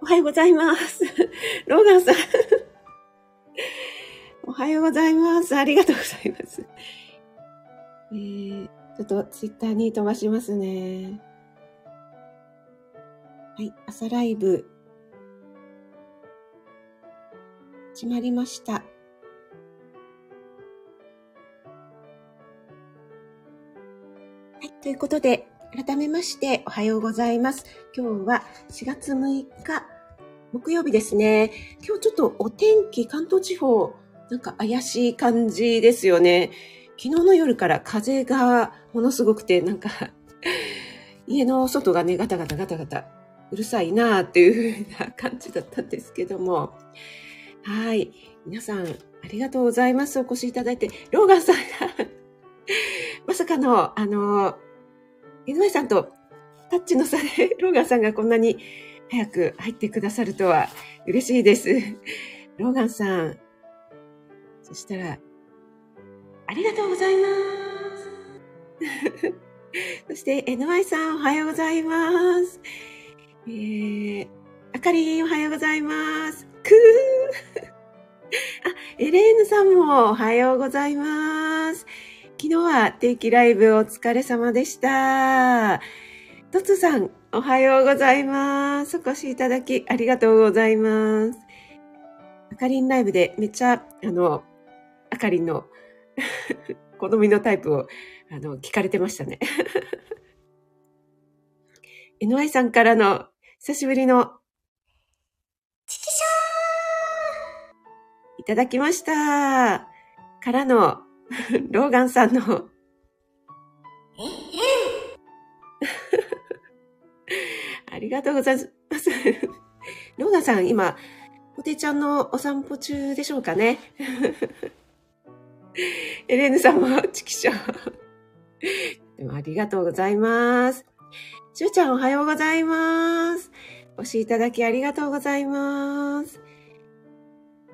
おはようございます。ローガンさん。おはようございます。ありがとうございます。えー、ちょっとツイッターに飛ばしますね。はい、朝ライブ。始まりました。はい、ということで、改めましておはようございます。今日は4月6日木曜日ですね。今日ちょっとお天気関東地方なんか怪しい感じですよね。昨日の夜から風がものすごくてなんか 家の外がねガタガタガタガタうるさいなっていう風な感じだったんですけども。はい。皆さんありがとうございます。お越しいただいて。ローガンさんが まさかの、あの、井上さんとタッチの差でローガンさんがこんなに早く入ってくださるとは嬉しいです。ローガンさん。そしたら、ありがとうございます。そして、NY さんおはようございます。えー、あかりんおはようございます。くー あ、エレーヌさんもおはようございます。昨日は定期ライブお疲れ様でした。トツさん、おはようございます。お越しいただきありがとうございます。あかりんライブでめっちゃ、あの、あかりんの 好みのタイプを、あの、聞かれてましたね。NY さんからの久しぶりの、チキショーいただきました。からの、ローガンさんの、ありがとうございます。ローガンさん、今、ポテちゃんのお散歩中でしょうかね？エレーヌさんも、チキショでもありがとうございます。しゅうちゃんおはようございます。お越しいただきありがとうございます。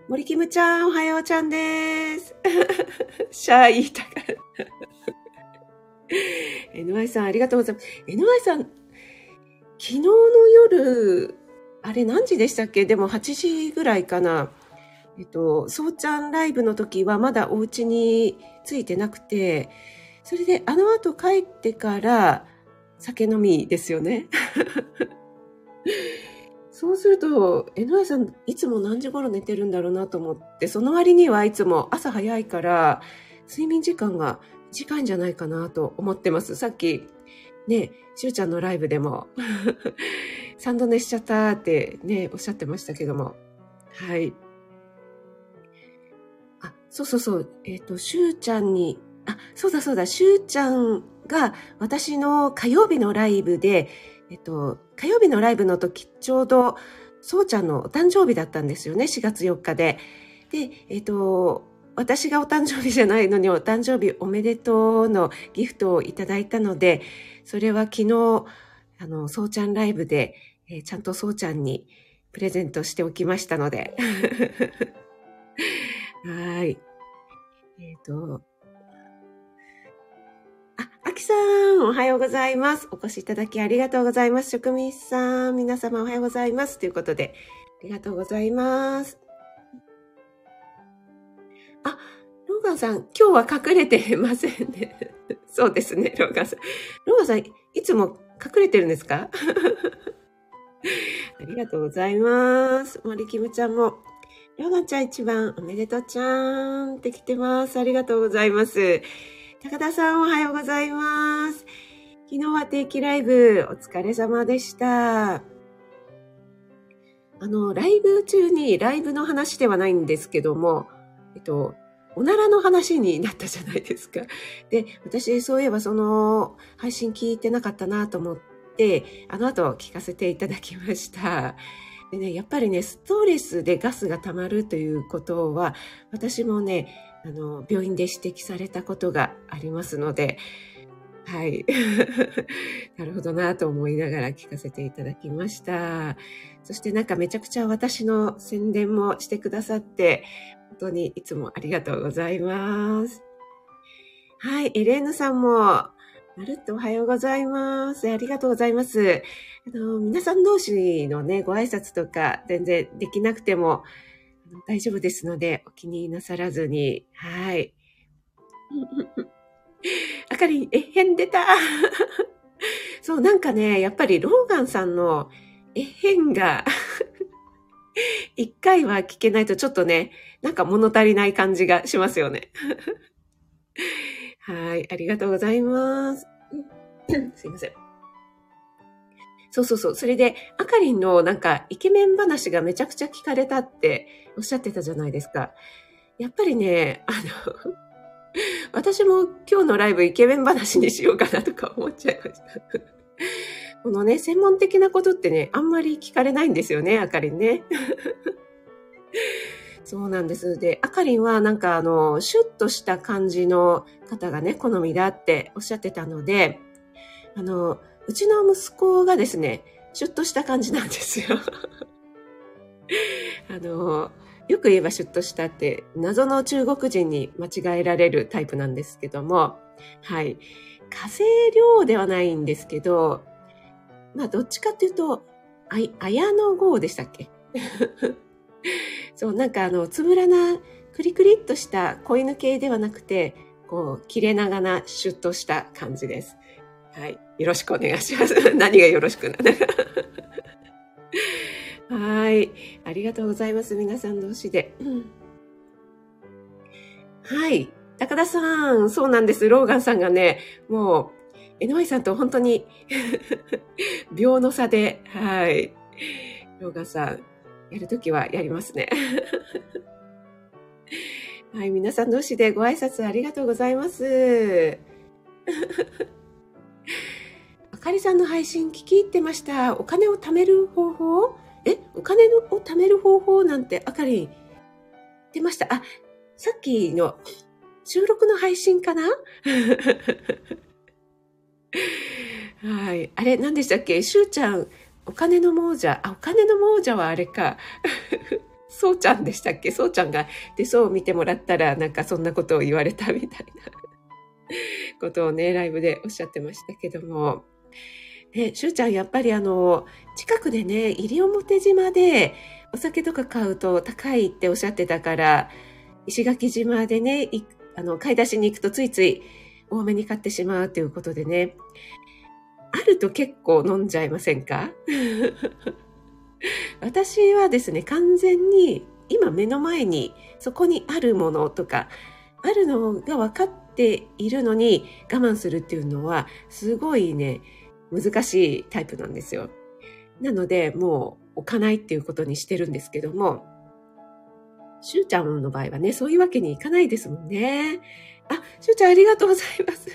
森キムちゃん、おはようちゃんです。シャー言いたかった。NY さん、ありがとうございます。NY さん、昨日の夜、あれ何時でしたっけ？でも8時ぐらいかな。えっと、そうちゃんライブの時はまだお家に着いてなくて、それであの後帰ってから酒飲みですよね。そうすると、NY さん、いつも何時頃寝てるんだろうなと思って、その割にはいつも朝早いから、睡眠時間が短いんじゃないかなと思ってます。さっき、ね、しゅうちゃんのライブでも 3度寝しちゃったってね、おっしゃってましたけども。はい。あ、そうそうそう。えっ、ー、と、しゅうちゃんに、あ、そうだそうだ、しゅうちゃんが私の火曜日のライブで、えっと、火曜日のライブの時、ちょうど、そうちゃんのお誕生日だったんですよね、4月4日で。で、えっと、私がお誕生日じゃないのにお誕生日おめでとうのギフトをいただいたので、それは昨日、あの、そうちゃんライブで、えー、ちゃんとそうちゃんにプレゼントしておきましたので。はい。えっ、ー、と、きさん、おはようございます。お越しいただきありがとうございます。職人さん、皆様おはようございます。ということで、ありがとうございます。ガさん、今日は隠れてませんね。そうですね、ローガンさん。ローガンさん、いつも隠れてるんですか？ありがとうございます。森キムちゃんも、ローガちゃん一番おめでとうちゃんって来てます。ありがとうございます。高田さんおはようございます。昨日は定期ライブお疲れ様でした。あの、ライブ中にライブの話ではないんですけども、えっと、おならの話になったじゃないですか。で、私、そういえばその配信聞いてなかったなと思って、あの後聞かせていただきました。でね、やっぱりね、ストレスでガスが溜まるということは、私もね、あの、病院で指摘されたことがありますので、はい。なるほどなと思いながら聞かせていただきました。そしてなんかめちゃくちゃ私の宣伝もしてくださって、本当にいつもありがとうございます。はい。エレーヌさんも、まるっとおはようございます。ありがとうございます。あの、皆さん同士のね、ご挨拶とか全然できなくても大丈夫ですので、お気になさらずに、はい。あかりん、えへん出た そう、なんかね、やっぱりローガンさんのえへんが 一回は聞けないとちょっとね、なんか物足りない感じがしますよね。はい、ありがとうございます。すいません。そうそうそう。それで、あかりんのなんかイケメン話がめちゃくちゃ聞かれたっておっしゃってたじゃないですか。やっぱりね、あの、私も今日のライブイケメン話にしようかなとか思っちゃいました。このね、専門的なことってね、あんまり聞かれないんですよね、あかりんね。そうなんです。で、あかりんはなんかあの、シュッとした感じの方がね、好みだっておっしゃってたので、あの、うちの息子がですね、シュッとした感じなんですよ。あの、よく言えばシュッとしたって謎の中国人に間違えられるタイプなんですけども、はい。火星量ではないんですけど、まあどっちかっていうと、あ綾野剛でしたっけ？そう、なんかあの、つぶらな、クリクリっとした子犬系ではなくて、こう、切れ長な、シュッとした感じです。はい。よろしくお願いします。何がよろしくな。はい。ありがとうございます。皆さん同士で。うん、はい。高田さん、そうなんです。ローガンさんがね、もう、江上さんと本当に秒の差で、はい。ローガンさん、やるときはやりますね。はい、皆さん同士でご挨拶ありがとうございます。あかりさんの配信聞き入ってました。お金を貯める方法？え、お金を貯める方法なんてあかり出ました。あ、さっきの収録の配信かな？はい。あれ、何でしたっけ？しゅうちゃん、お金の亡者。あ、お金の亡者はあれか。そうちゃんでしたっけ？そうちゃんがで、そう見てもらったら、なんかそんなことを言われたみたいな ことをね、ライブでおっしゃってましたけども。ね、しゅうちゃん、やっぱりあの、近くでね、西表島でお酒とか買うと高いっておっしゃってたから、石垣島でね、あの、買い出しに行くとついつい多めに買ってしまうということでね、あると結構飲んじゃいませんか？私はですね、完全に今目の前にそこにあるものとか、あるのが分かっているのに我慢するっていうのはすごいね、難しいタイプなんですよ。なので、もう置かないっていうことにしてるんですけども、しゅうちゃんの場合はね、そういうわけにいかないですもんね。あ、しゅうちゃんありがとうございます。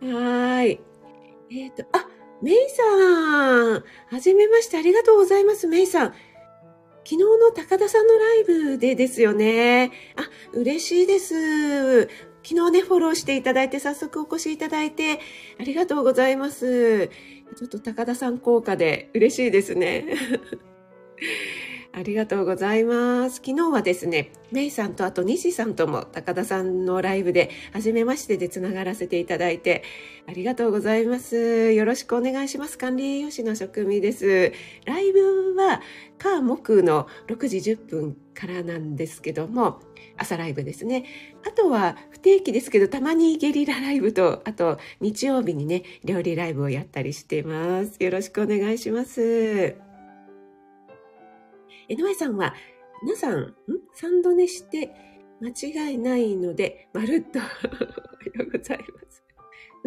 はい。えっ、ー、と、あ、メイさん。はじめまして、ありがとうございます、メイさん。昨日の高田さんのライブでですよね。あ、嬉しいです。昨日ね、フォローしていただいて、早速お越しいただいて、ありがとうございます。ちょっと高田さん効果で嬉しいですね。ありがとうございます。昨日はですね、メイさんとあと西さんとも高田さんのライブで初めましてでつながらせていただいてありがとうございます。よろしくお願いします。管理栄養士の職味です。ライブは火木の6時10分からなんですけども、朝ライブですね。あとは不定期ですけど、たまにゲリラライブと、あと日曜日にね、料理ライブをやったりしています。よろしくお願いします。江上さんは、皆さん、ん？三度寝して間違いないので、まるっとおはようございます。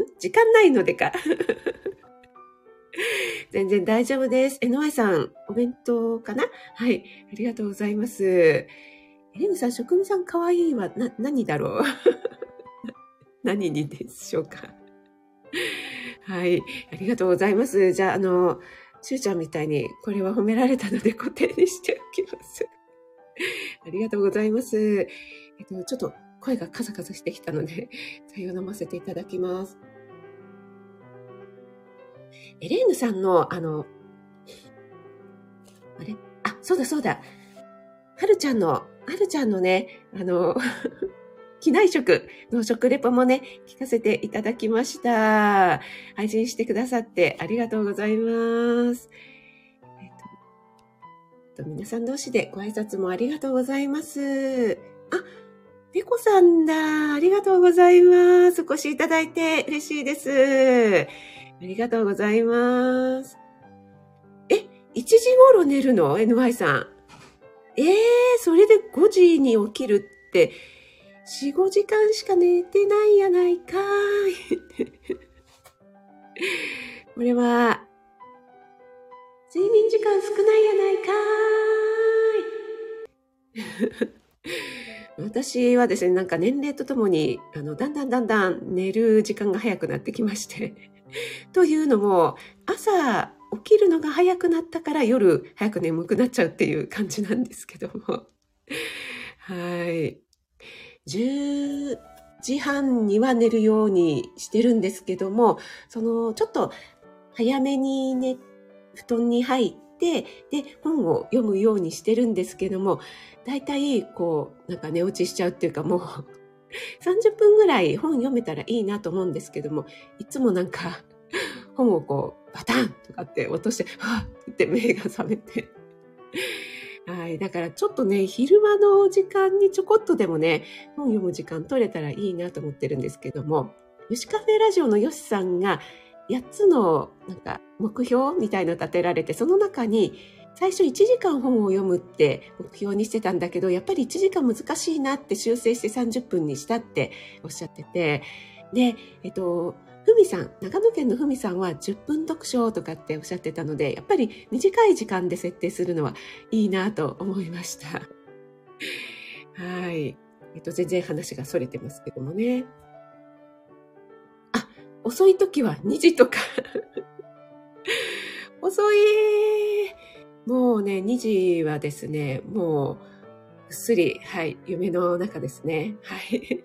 ん？時間ないのでか。全然大丈夫です。江上さん、お弁当かな？はい。ありがとうございます。エレンさん、職務さんかわいいは、な、何だろう？何にでしょうか？はい。ありがとうございます。じゃあ、あの、しゅうちゃんみたいに、これは褒められたので固定にしておきます。ありがとうございます。えっと、ちょっと声がカサカサしてきたので、茶を飲ませていただきます。エレーヌさんの、あの、あれ？あ、そうだそうだ。はるちゃんの、はるちゃんのね、あの、機内食の食レポもね、聞かせていただきました。配信してくださってありがとうございます。えっと、皆さん同士でご挨拶もありがとうございます。あ、猫さんだ。ありがとうございます。お越しいただいて嬉しいです。ありがとうございます。え、1時頃寝るの ?NY さん。ええー、それで5時に起きるって、4、5時間しか寝てないやないかい。これは、睡眠時間少ないやないかい。私はですね、なんか年齢とともに、あの、だんだんだんだん寝る時間が早くなってきまして。というのも、朝起きるのが早くなったから夜早く眠くなっちゃうっていう感じなんですけども。はい。10時半には寝るようにしてるんですけども、その、ちょっと早めにね、布団に入って、で、本を読むようにしてるんですけども、大体、こう、なんか寝落ちしちゃうっていうかもう 30分ぐらい本読めたらいいなと思うんですけども、いつもなんか、本をこう、バタンとかって落として、はぁって目が覚めて。はい。だからちょっとね、昼間の時間にちょこっとでもね、本読む時間取れたらいいなと思ってるんですけども、ヨシカフェラジオのヨシさんが8つのなんか目標みたいの立てられて、その中に最初1時間本を読むって目標にしてたんだけど、やっぱり1時間難しいなって修正して30分にしたっておっしゃってて、で、えっと、ふみさん、長野県のふみさんは10分読書とかっておっしゃってたので、やっぱり短い時間で設定するのはいいなと思いました。はい。えっと、全然話が逸れてますけどもね。あ、遅い時は2時とか 遅いもうね、2時はですね、もう、ぐっすり、はい、夢の中ですね。はい。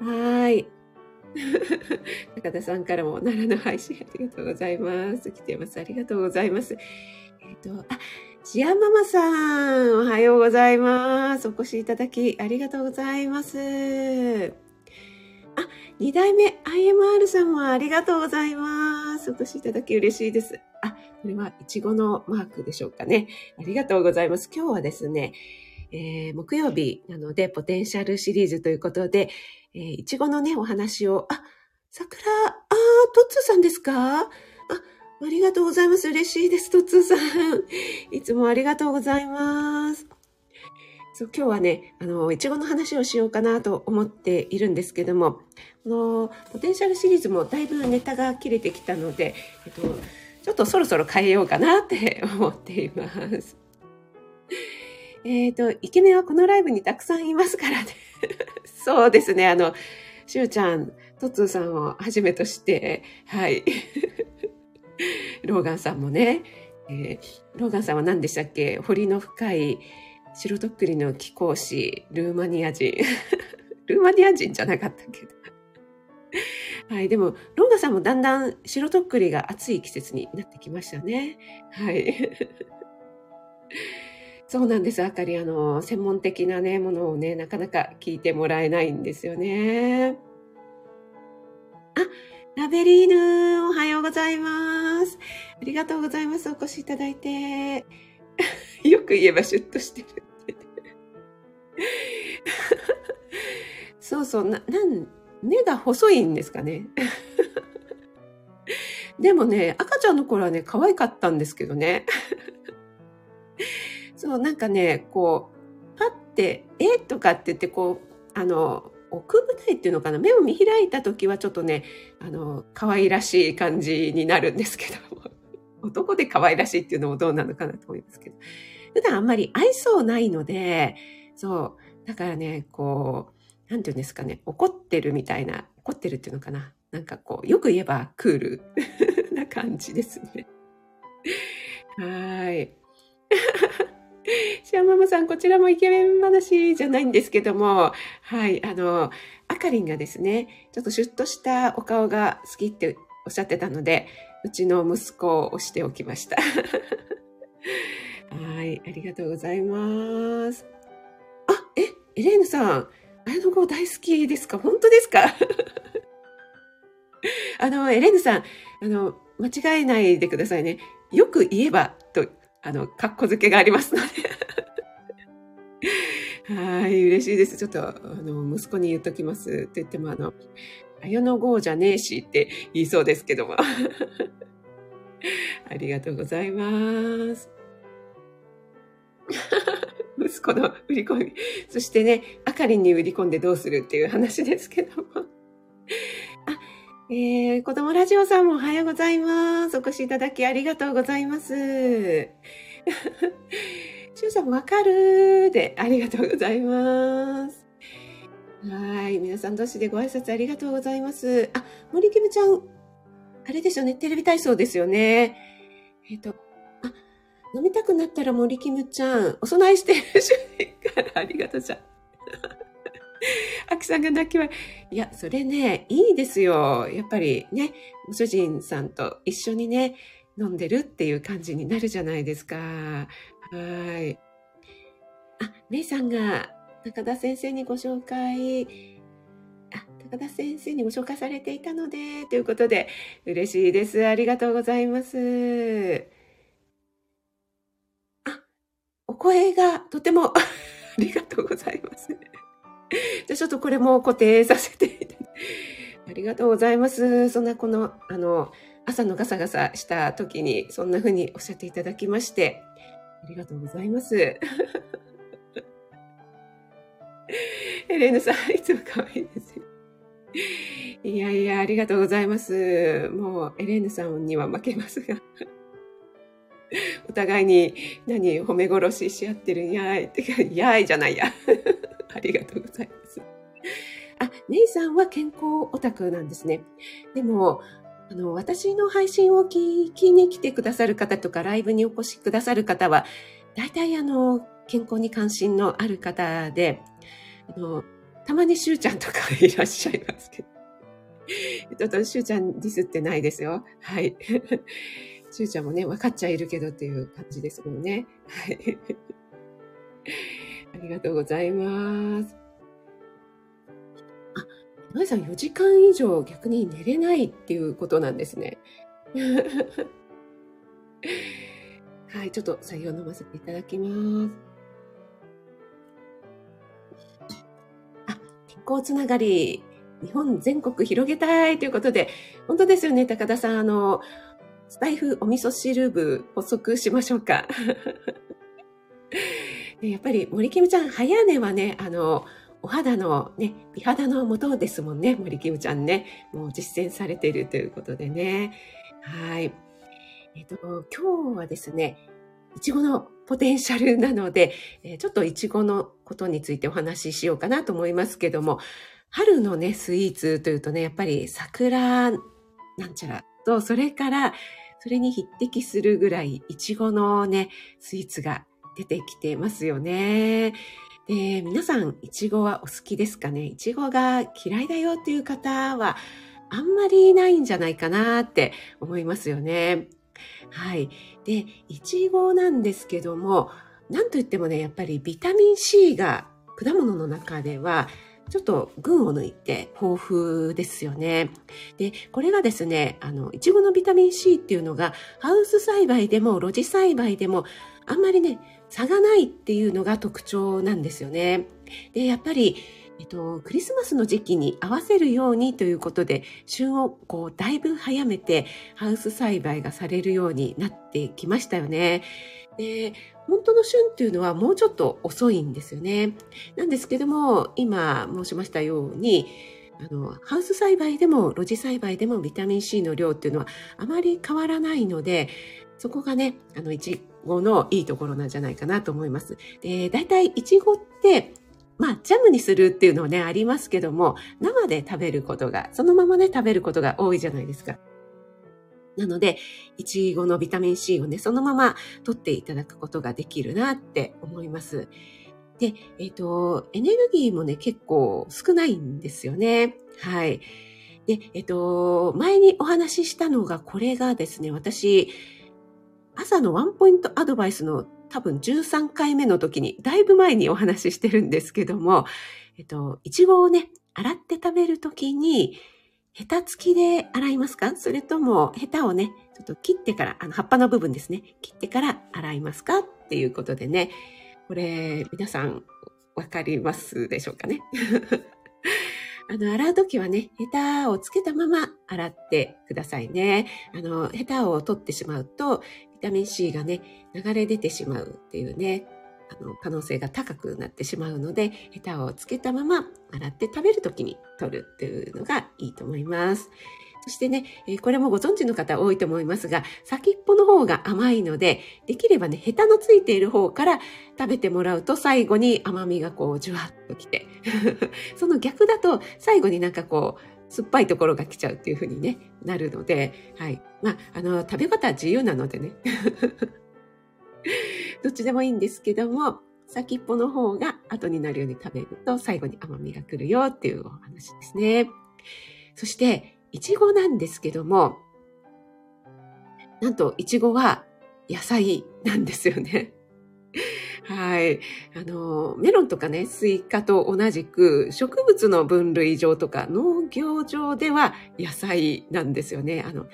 はい。中田さんからも奈良の配信ありがとうございます。来てます。ありがとうございます。えっ、ー、と、あ、シアママさん、おはようございます。お越しいただきありがとうございます。あ、二代目 IMR さんもありがとうございます。お越しいただき嬉しいです。あ、これはイチゴのマークでしょうかね。ありがとうございます。今日はですね、えー、木曜日なので、ポテンシャルシリーズということで、えー、いちごのね、お話を、あ、桜、あー、トッツーさんですか？あ、ありがとうございます。嬉しいです、トッツーさん。いつもありがとうございます。そう今日はね、あの、いちごの話をしようかなと思っているんですけども、この、ポテンシャルシリーズもだいぶネタが切れてきたので、えっと、ちょっとそろそろ変えようかなって 思っています。えっ、ー、と、イケメンはこのライブにたくさんいますからね。そうですね、あの、しゅうちゃん、とつーさんをはじめとして、はい。ローガンさんもね、えー、ローガンさんは何でしたっけ？彫りの深い白とっくりの貴公子、ルーマニア人。ルーマニア人じゃなかったけど。はい。でも、ロンガンさんもだんだん白とっくりが暑い季節になってきましたね。はい。そうなんです。あかり、あの、専門的なね、ものをね、なかなか聞いてもらえないんですよね。あ、ラベリーヌ、おはようございます。ありがとうございます。お越しいただいて。よく言えばシュッとしてる そうそう、な、なん、目が細いんですかね。でもね、赤ちゃんの頃はね、可愛かったんですけどね。そう、なんかね、こう、パッて、えとかって言って、こう、あの、奥舞台っていうのかな目を見開いた時はちょっとね、あの、可愛らしい感じになるんですけど、男で可愛らしいっていうのもどうなのかなと思いますけど、普段あんまり愛想ないので、そう、だからね、こう、なんていうんですかね、怒ってるみたいな、怒ってるっていうのかな。なんかこう、よく言えばクール な感じですね。はい。シアママさん、こちらもイケメン話じゃないんですけども、はい、あの、あかりんがですね、ちょっとシュッとしたお顔が好きっておっしゃってたので、うちの息子を押しておきました。はい、ありがとうございます。あ、えエレーヌさん、綾野剛大好きですか？本当ですか？あの、エレーヌさん、あの、間違えないでくださいね。よく言えば、と、あの、格好付けがありますので。はい、嬉しいです。ちょっと、あの、息子に言っときます。って言っても、あの、綾野剛じゃねえしって言いそうですけども。ありがとうございます。息子の売り込み。そしてね、あかりんに売り込んでどうするっていう話ですけども。えー、子供ラジオさんもおはようございます。お越しいただきありがとうございます。しゅうさんもわかるで、ありがとうございます。はい。皆さん同士でご挨拶ありがとうございます。あ、森キムちゃん、あれですよね。テレビ体操ですよね。えっ、ー、と、あ、飲みたくなったら森キムちゃん、お供えしてる主人からありがとうじゃん。あきさんが泣きは、いや、それね、いいですよ。やっぱりね、ご主人さんと一緒にね、飲んでるっていう感じになるじゃないですか。はい。あ、メイさんが、中田先生にご紹介、あ、高田先生にご紹介されていたので、ということで、嬉しいです。ありがとうございます。あ、お声がとても ありがとうございます。じゃあちょっとこれも固定させて。ありがとうございます。そんなこの、あの、朝のガサガサした時に、そんな風におっしゃっていただきまして、ありがとうございます。エレーヌさん、いつも可愛いですよ。いやいや、ありがとうございます。もう、エレーヌさんには負けますが。お互いに何褒め殺しし合ってるんやい。ってか、やいじゃないや。ありがとうございます。あ、ネイさんは健康オタクなんですね。でも、あの、私の配信を聞きに来てくださる方とか、ライブにお越しくださる方は、大体あの、健康に関心のある方で、あの、たまにしゅうちゃんとかいらっしゃいますけど。ちょっとしゅうちゃんディスってないですよ。はい。しゅうちゃんもね、分かっちゃいるけどっていう感じですもんね。はい。ありがとうございます。あ、まさん4時間以上逆に寝れないっていうことなんですね。はい、ちょっと採用飲ませていただきます。康つながり、日本全国広げたいということで、本当ですよね、高田さん。あの、スタイフお味噌汁部補足しましょうか。やっぱり森キムちゃん、早寝はね、あの、お肌のね、美肌の元ですもんね、森キムちゃんね。もう実践されているということでね。はい。えっ、と、今日はですね、いちごのポテンシャルなので、ちょっといちごのことについてお話ししようかなと思いますけども、春のね、スイーツというとね、やっぱり桜なんちゃらと、それから、それに匹敵するぐらい、いちごのね、スイーツが出てきてますよね。で、皆さん、いちごはお好きですかね？いちごが嫌いだよっていう方は、あんまりないんじゃないかなって思いますよね。はい。で、いちごなんですけども、なんといってもね、やっぱりビタミン C が果物の中では、ちょっと群を抜いて豊富ですよね。で、これがですね、あの、いちごのビタミン C っていうのが、ハウス栽培でも露地栽培でも、あんまりね、差がないっていうのが特徴なんですよね。で、やっぱり、えっと、クリスマスの時期に合わせるようにということで、旬をこう、だいぶ早めてハウス栽培がされるようになってきましたよね。で、本当の旬っていうのはもうちょっと遅いんですよね。なんですけども、今申しましたように、あの、ハウス栽培でも露地栽培でもビタミン C の量っていうのはあまり変わらないので、そこがね、あの、いちごのいいところなんじゃないかなと思います。で、大体いちごってまあ、ジャムにするっていうのはね、ありますけども、生で食べることが、そのままね、食べることが多いじゃないですか。なので、いちごのビタミン C をね、そのまま取っていただくことができるなって思います。で、えっ、ー、と、エネルギーもね、結構少ないんですよね。はい。で、えっ、ー、と、前にお話ししたのが、これがですね、私、朝のワンポイントアドバイスの多分13回目の時に、だいぶ前にお話ししてるんですけども、えっと、いちごをね、洗って食べる時に、ヘタ付きで洗いますか？それとも、ヘタをね、ちょっと切ってから、あの、葉っぱの部分ですね、切ってから洗いますか？っていうことでね、これ、皆さん、わかりますでしょうかね？あの、洗うときはね、ヘタをつけたまま洗ってくださいね。あの、ヘタを取ってしまうと、ビタミン C がね、流れ出てしまうっていうね、あの、可能性が高くなってしまうので、ヘタをつけたまま洗って食べるときに取るっていうのがいいと思います。そしてね、これもご存知の方多いと思いますが、先っぽの方が甘いので、できればね、ヘタのついている方から食べてもらうと最後に甘みがこう、じゅわっときて。その逆だと最後になんかこう、酸っぱいところが来ちゃうっていう風にね、なるので、はい。まあ、あの、食べ方は自由なのでね。どっちでもいいんですけども、先っぽの方が後になるように食べると最後に甘みが来るよっていうお話ですね。そして、いちごなんですけども、なんといちごは野菜なんですよね。はい。あの、メロンとかね、スイカと同じく植物の分類上とか農業上では野菜なんですよね。あの、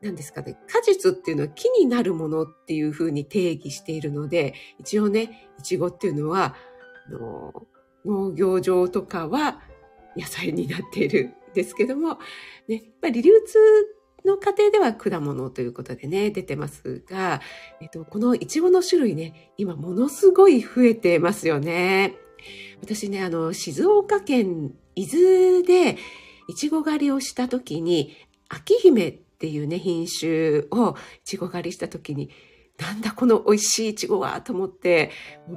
何ですかね、果実っていうのは木になるものっていうふうに定義しているので、一応ね、いちごっていうのは、あの農業上とかは野菜になっているんですけども、ね、やっぱり流通の過程では果物ということでね、出てますが、えっと、このイチゴの種類ね、今ものすごい増えてますよね。私ね、あの、静岡県伊豆でイチゴ狩りをした時に、秋姫っていうね、品種をイチゴ狩りした時に、なんだこの美味しいイチゴはと思って、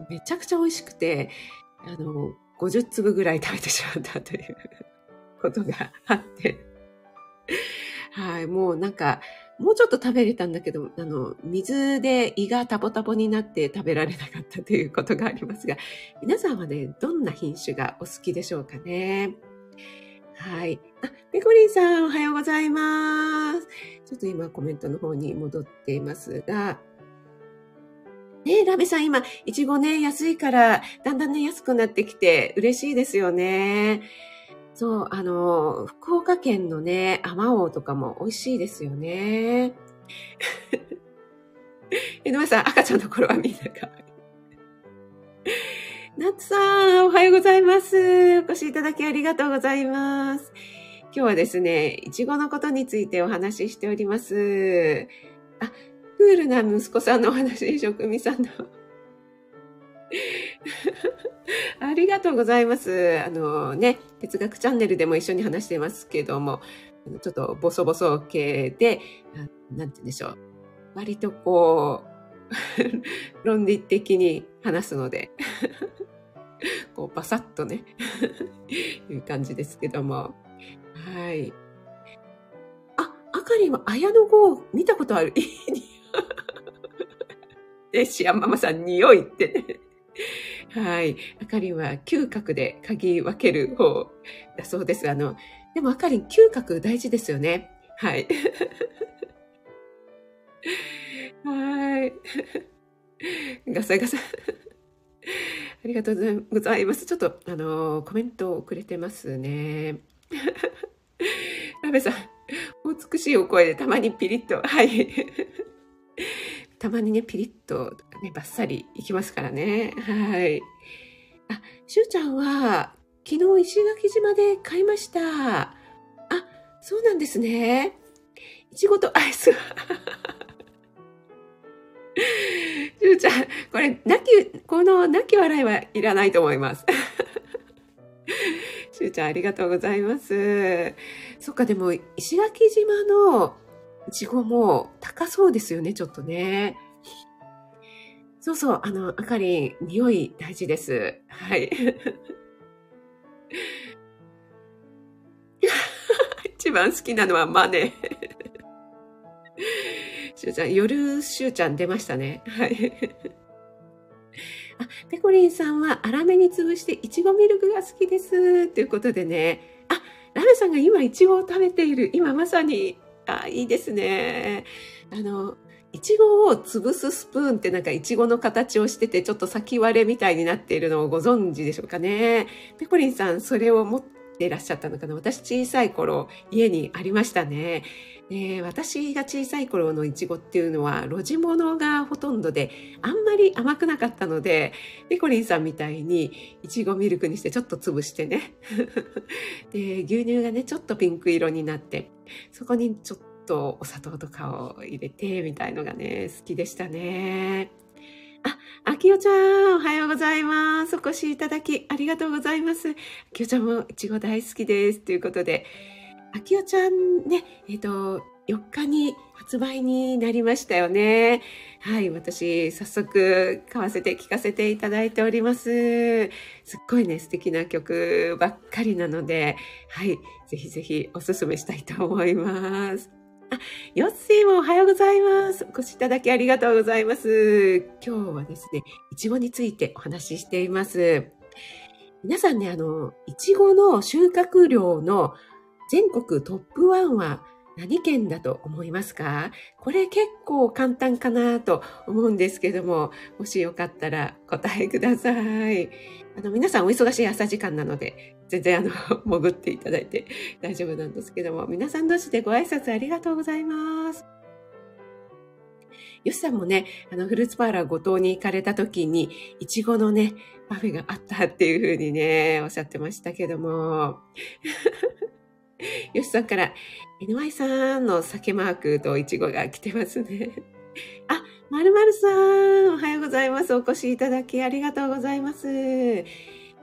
めちゃくちゃ美味しくて、あの、50粒ぐらい食べてしまったということがあって、はい、もうなんか、もうちょっと食べれたんだけど、あの、水で胃がタポタポになって食べられなかったということがありますが、皆さんはね、どんな品種がお好きでしょうかね？はい。あ、ペコリンさん、おはようございます。ちょっと今コメントの方に戻っていますが、ねえラベさん今、いちごね、安いから、だんだんね、安くなってきて、嬉しいですよね。そう、あの、福岡県のね、あまおうとかも美味しいですよね。井上さん、赤ちゃんの頃はみんな可愛い。ナツさん、おはようございます。お越しいただきありがとうございます。今日はですね、いちごのことについてお話ししております。あ、クールな息子さんのお話、職味さんの。ありがとうございます。あのね、哲学チャンネルでも一緒に話してますけども、ちょっとボソボソ系で、なんて言うんでしょう。割とこう、論理的に話すので、こうバサッとね、いう感じですけども。はい。あ、あかりは綾野剛見たことある？で、シアンママさん、匂いってね。はい。あかりんは嗅覚で嗅ぎ分ける方だそうです。あの、でもあかりん嗅覚大事ですよね。はい。はい。ガサガサ。ありがとうございます。ちょっと、あの、コメントをくれてますね。ラベさん、美しいお声でたまにピリッと、はい。たまにね、ピリッとね、バッサリいきますからね。はい。あ、しゅうちゃんは、昨日石垣島で買いました。あ、そうなんですね。いちごとアイスは。しゅうちゃん、これ、泣き、この泣き笑いはいらないと思います。しゅうちゃん、ありがとうございます。そっか、でも、石垣島のいちごも高そうですよね、ちょっとね。そうそう、あの、あかりん、匂い大事です。はい。一番好きなのはマネ。しゅうちゃん、夜しゅうちゃん出ましたね。はい。あ、ペコリンさんは粗めに潰していちごミルクが好きです。ということでね。あ、ラメさんが今いちごを食べている。今まさに、あ、いいですね。あの、いちごを潰すスプーンってなんかいちごの形をしてて、ちょっと先割れみたいになっているのをご存知でしょうかね。ペコリンさん、それを持ってらっしゃったのかな私小さい頃、家にありましたね。えー、私が小さい頃のいちごっていうのは路地物がほとんどであんまり甘くなかったのでペコリンさんみたいにいちごミルクにしてちょっと潰してね で牛乳がねちょっとピンク色になってそこにちょっとお砂糖とかを入れてみたいのがね好きでしたね。あ、あきおちゃん、おはようございます。お越しいただきありがとうございます。あきおちゃんもいちご大好きです。ということで、あきおちゃんね、えっ、ー、と、4日に発売になりましたよね。はい、私、早速、買わせて聴かせていただいております。すっごいね、素敵な曲ばっかりなので、はい、ぜひぜひおすすめしたいと思います。あ、ヨッシーもおはようございます。お越しいただきありがとうございます。今日はですね、いちごについてお話ししています。皆さんね、あの、いちごの収穫量の全国トップ1は何県だと思いますか？これ結構簡単かなと思うんですけども、もしよかったら答えください。あの、皆さんお忙しい朝時間なので、全然あの、潜っていただいて 大丈夫なんですけども、皆さん同士でご挨拶ありがとうございます。よしさんもね、あの、フルーツパーラーご島に行かれた時に、いちごのね、パフェがあったっていうふうにね、おっしゃってましたけども。よしさんから、NY さんの酒マークとイチゴが来てますね。あ、まるまるさん、おはようございます。お越しいただきありがとうございます。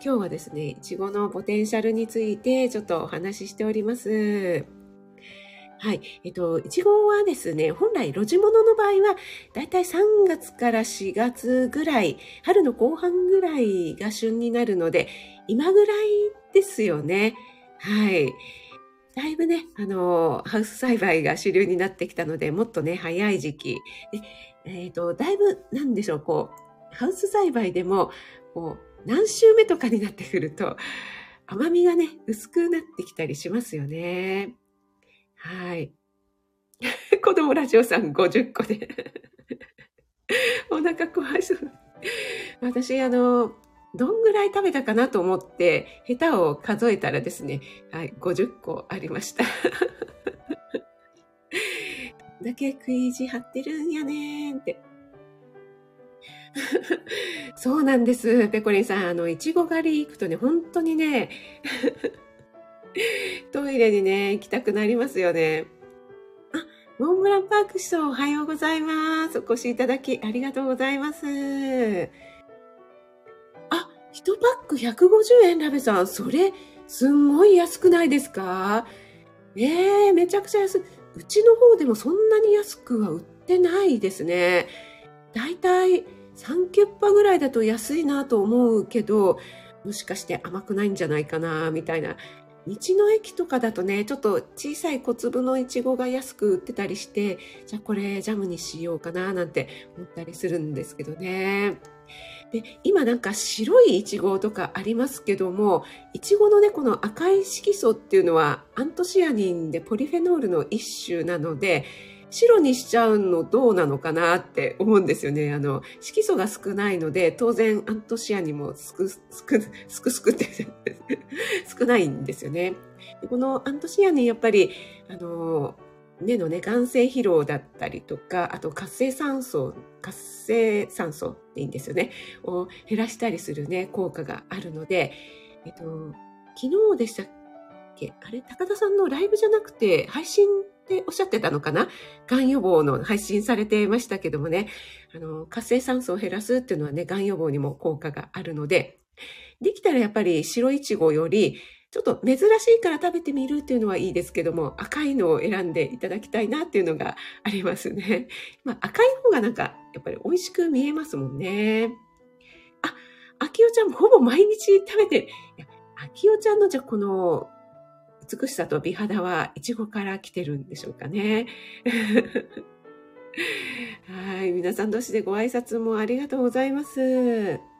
今日はですね、いちごのポテンシャルについてちょっとお話ししております。はい。えっと、いちごはですね、本来露地物の場合は、だいたい3月から4月ぐらい、春の後半ぐらいが旬になるので、今ぐらいですよね。はい。だいぶね、あの、ハウス栽培が主流になってきたので、もっとね、早い時期。でえっ、ー、と、だいぶ、なんでしょう、こう、ハウス栽培でも、こう、何週目とかになってくると、甘みがね、薄くなってきたりしますよね。はい。子供ラジオさん50個で お腹壊そう。私、あの、どんぐらい食べたかなと思って、下手を数えたらですね、はい、50個ありました。だけ食い意地張ってるんやねーって。そうなんです。ペコリンさん、あの、いちご狩り行くとね、本当にね、トイレにね、行きたくなりますよね。あ、モンブランパーク師匠おはようございます。お越しいただきありがとうございます。1パック150円、ラベさん。それ、すんごい安くないですか？えー、めちゃくちゃ安い。うちの方でもそんなに安くは売ってないですね。だいたい3キュッパぐらいだと安いなと思うけど、もしかして甘くないんじゃないかな、みたいな。道の駅とかだとね、ちょっと小さい小粒のいちごが安く売ってたりして、じゃあこれジャムにしようかな、なんて思ったりするんですけどね。で、今なんか白いイチゴとかありますけども、イチゴのね、この赤い色素っていうのはアントシアニンでポリフェノールの一種なので、白にしちゃうのどうなのかなって思うんですよね。あの、色素が少ないので、当然アントシアニンもすく、すく、すくすくって 少ないんですよね。このアントシアニンやっぱり、あの、根のね、眼性疲労だったりとか、あと活性酸素、活性酸素っていいんですよね、を減らしたりするね、効果があるので、えっと、昨日でしたっけあれ、高田さんのライブじゃなくて、配信っておっしゃってたのかな？癌予防の配信されてましたけどもね、あの、活性酸素を減らすっていうのはね、癌予防にも効果があるので、できたらやっぱり白いちごよりちょっと珍しいから食べてみるっていうのはいいですけども、赤いのを選んでいただきたいなっていうのがありますね。まあ、赤い方がなんか、やっぱり美味しく見えますもんね。あ、あきおちゃんもほぼ毎日食べて、あきおちゃんのじゃこの美しさと美肌はいちごから来てるんでしょうかね。はい。皆さん同士でご挨拶もありがとうございます。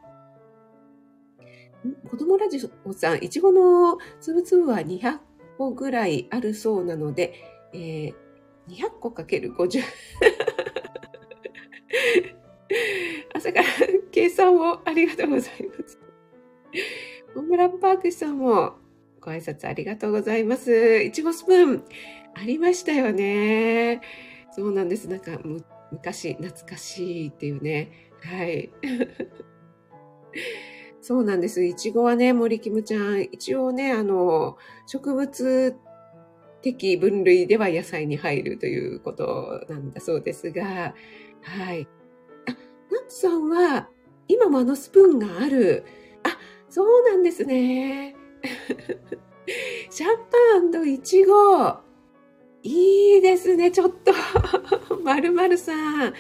子供ラジオさん、いちごのつぶつぶは200個ぐらいあるそうなので、えー、200個かける50 朝から計算をありがとうございます。モンブランパークさんもご挨拶ありがとうございます。いちごスプーンありましたよね。そうなんです。なんか昔懐かしいっていうね。はい。そうなんです。いちごはね、森キムちゃん、一応ね、あの、植物的分類では野菜に入るということなんだそうですが、はい。あ、ナッツさんは、今もあのスプーンがある。あ、そうなんですね。シャンパンイチゴ。いいですね、ちょっと。まるまるさん。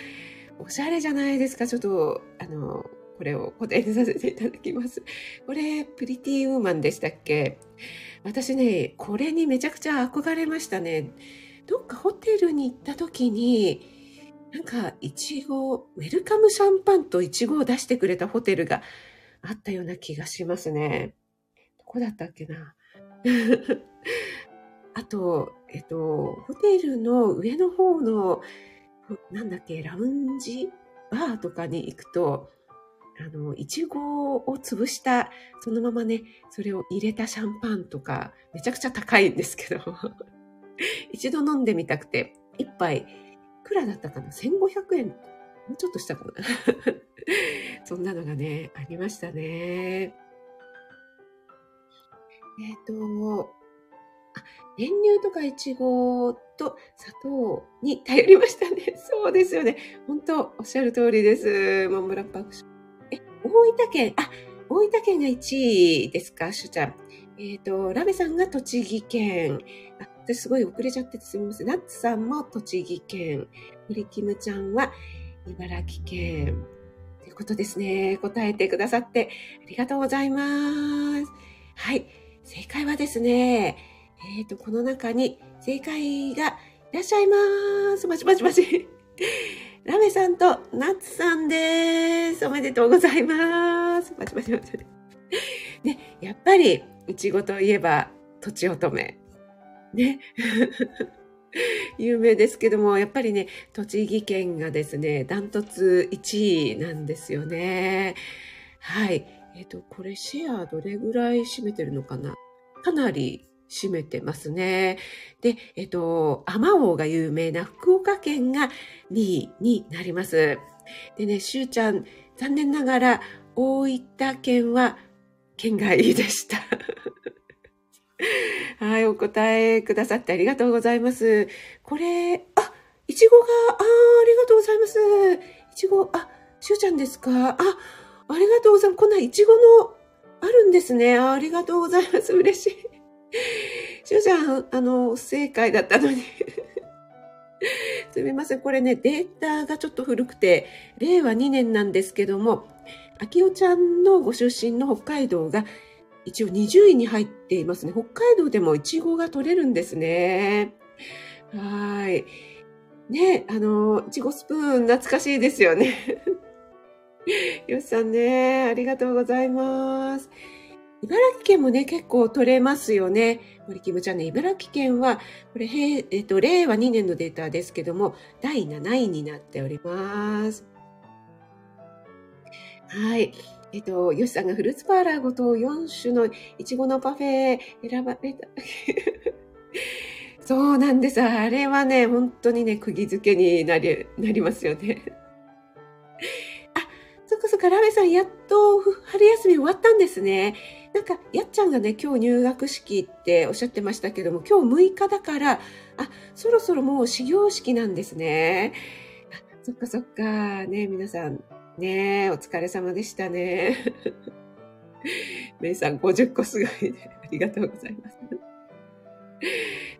おしゃれじゃないですか。ちょっと、あの、これを答えさせていただきます。これ、プリティウーマンでしたっけ？私ね、これにめちゃくちゃ憧れましたね。どっかホテルに行った時に、なんか、いちご、ウェルカムシャンパンといちごを出してくれたホテルがあったような気がしますね。どこだったっけな？あと、えっと、ホテルの上の方の、なんだっけ、ラウンジバーとかに行くと、あの、いちごを潰した、そのままね、それを入れたシャンパンとか、めちゃくちゃ高いんですけど、一度飲んでみたくて、一杯、いくらだったかな ?1500 円。もうちょっとしたかな？そんなのがね、ありましたね。えっ、ー、と、あ、練乳とかいちごと砂糖に頼りましたね。そうですよね。本当おっしゃる通りです。モンブランパーク大分県、あ、大分県が1位ですか、しゅちゃん。えっ、ー、と、ラベさんが栃木県。あ、私すごい遅れちゃっててすみません。ナッツさんも栃木県。ミリキムちゃんは茨城県。ということですね。答えてくださってありがとうございます。はい。正解はですね、えっ、ー、と、この中に正解がいらっしゃいます。まちまちまち。ラメさんとナッツさんです。おめでとうございます。まちまちまち。ね、やっぱり、いちごといえば、とちおとめ。ね。有名ですけども、やっぱりね、栃木県がですね、ダントツ1位なんですよね。はい。えっ、ー、と、これシェアどれぐらい占めてるのかなかなり占めてますね。で、えっと、アマオが有名な福岡県が2位になります。でね、しゅうちゃん、残念ながら大分県は県外でした。はい、お答えくださってありがとうございます。これ、あ、いちごが、あありがとうございます。いちご、あ、しゅうちゃんですか？あ、ありがとうございます。こんないちごのあるんですね。ありがとうございます。嬉しい。しゅうちゃん、あの、正解だったのに すみません。これね、データがちょっと古くて、令和2年なんですけども、あきおちゃんのご出身の北海道が一応20位に入っていますね。北海道でもイチゴが取れるんですね。はい。ね、あの、いちごスプーン懐かしいですよね。よしさんね、ありがとうございます。茨城県もね、結構取れますよね。森キムちゃんね、茨城県は、これ、えっと、令和2年のデータですけども、第7位になっております。はい。えっと、ヨシさんがフルーツパーラーごと4種のいちごのパフェ選ばれた。そうなんです。あれはね、本当にね、釘付けになり、なりますよね。あ、そかそっか、ラメさん、やっと春休み終わったんですね。なんか、やっちゃんがね、今日入学式っておっしゃってましたけども、今日6日だから、あ、そろそろもう始業式なんですね。あそっかそっか。ね、皆さん、ね、お疲れ様でしたね。メイさん50個すごい、ね、ありがとうございます。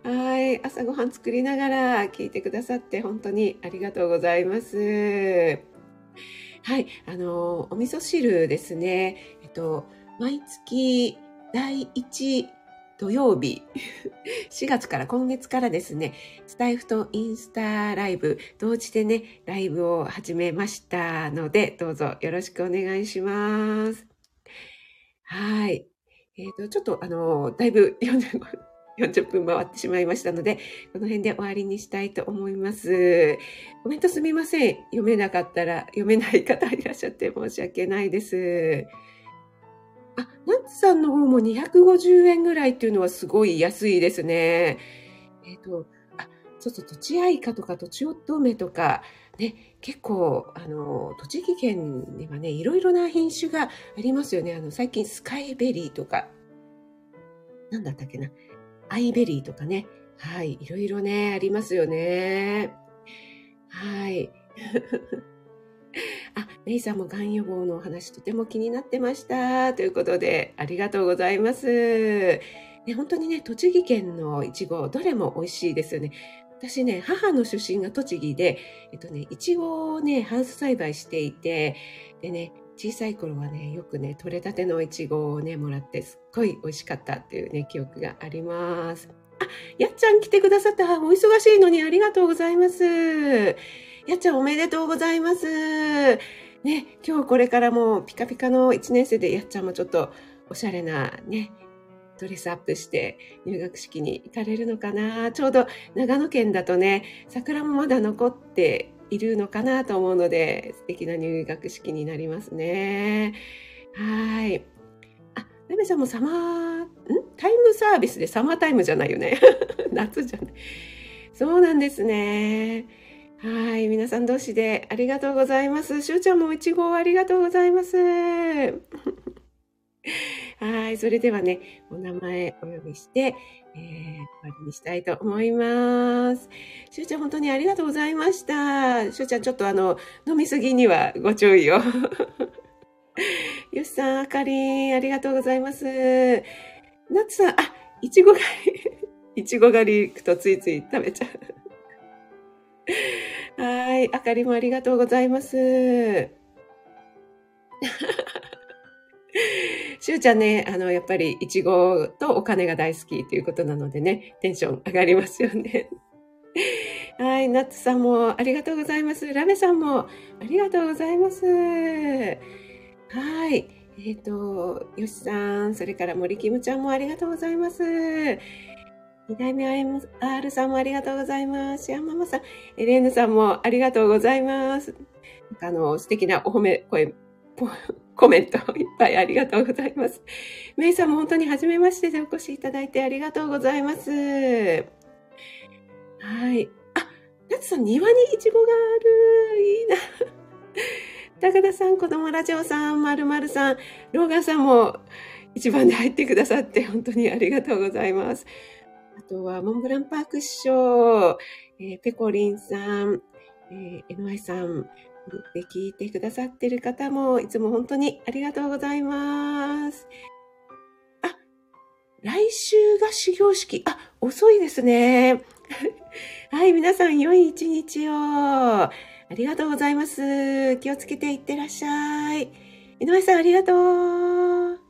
はい。朝ごはん作りながら聞いてくださって本当にありがとうございます。はい。あの、お味噌汁ですね。えっと、毎月第1土曜日、4月から今月からですね、スタイフとインスタライブ、同時でね、ライブを始めましたので、どうぞよろしくお願いします。はい。えっ、ー、と、ちょっとあの、だいぶ読んで、読40分回ってしまいましたので、この辺で終わりにしたいと思います。コメントすみません。読めなかったら、読めない方いらっしゃって申し訳ないです。あ、ナッツさんの方も250円ぐらいっていうのはすごい安いですね。えっ、ー、と、あ、ちょっと土地愛花とか土地乙女とか、ね、結構、あの、栃木県にはね、いろいろな品種がありますよね。あの、最近スカイベリーとか、なんだったっけな、アイベリーとかね。はい、いろいろね、ありますよね。はい。あ、メイさんもがん予防のお話とても気になってました。ということで、ありがとうございます。ね、本当にね、栃木県のいちご、どれも美味しいですよね。私ね、母の出身が栃木で、えっとね、いちごをね、ハウス栽培していて、でね、小さい頃はね、よくね、取れたてのいちごをね、もらって、すっごい美味しかったっていうね、記憶があります。あ、やっちゃん来てくださった。お忙しいのにありがとうございます。やっちゃんおめでとうございます。ね、今日これからもピカピカの1年生でやっちゃんもちょっとおしゃれなね、ドレスアップして入学式に行かれるのかな。ちょうど長野県だとね、桜もまだ残っているのかなと思うので、素敵な入学式になりますね。はい。あ、ラメさんもサマー、ん？タイムサービスでサマータイムじゃないよね。夏じゃない。そうなんですね。はい。皆さん同士でありがとうございます。しゅうちゃんもいちごありがとうございます。はい。それではね、お名前お呼びして、えー、終わりにしたいと思います。しゅうちゃん、本当にありがとうございました。しゅうちゃん、ちょっとあの、飲みすぎにはご注意を。よしさん、あかりん、ありがとうございます。なつさん、あ、いちご狩り、いちご狩り行くとついつい食べちゃう。はい。あかりもありがとうございます。しゅうちゃんね、あの、やっぱり、いちごとお金が大好きということなのでね、テンション上がりますよね。はい、ナッツさんもありがとうございます。ラメさんもありがとうございます。はい。えっ、ー、と、よしさん、それから森キムちゃんもありがとうございます。二代目 IMR さんもありがとうございます。シアママさん、エレーヌさんもありがとうございます。あの、素敵なお褒め声コメントいっぱいありがとうございます。メイさんも本当に初めましてでお越しいただいてありがとうございます。はい。あ、ナツさん庭にイチゴがある。いいな。高田さん、子供ラジオさん、まるまるさん、ローガンさんも一番で入ってくださって本当にありがとうございます。あとは、モンブランパーク師匠、えー、ペコリンさん、えー、NY さん、で聞いてくださってる方もいつも本当にありがとうございます。あ、来週が始業式。あ、遅いですね。はい、皆さん良い一日を。ありがとうございます。気をつけていってらっしゃい。井上さんありがとう。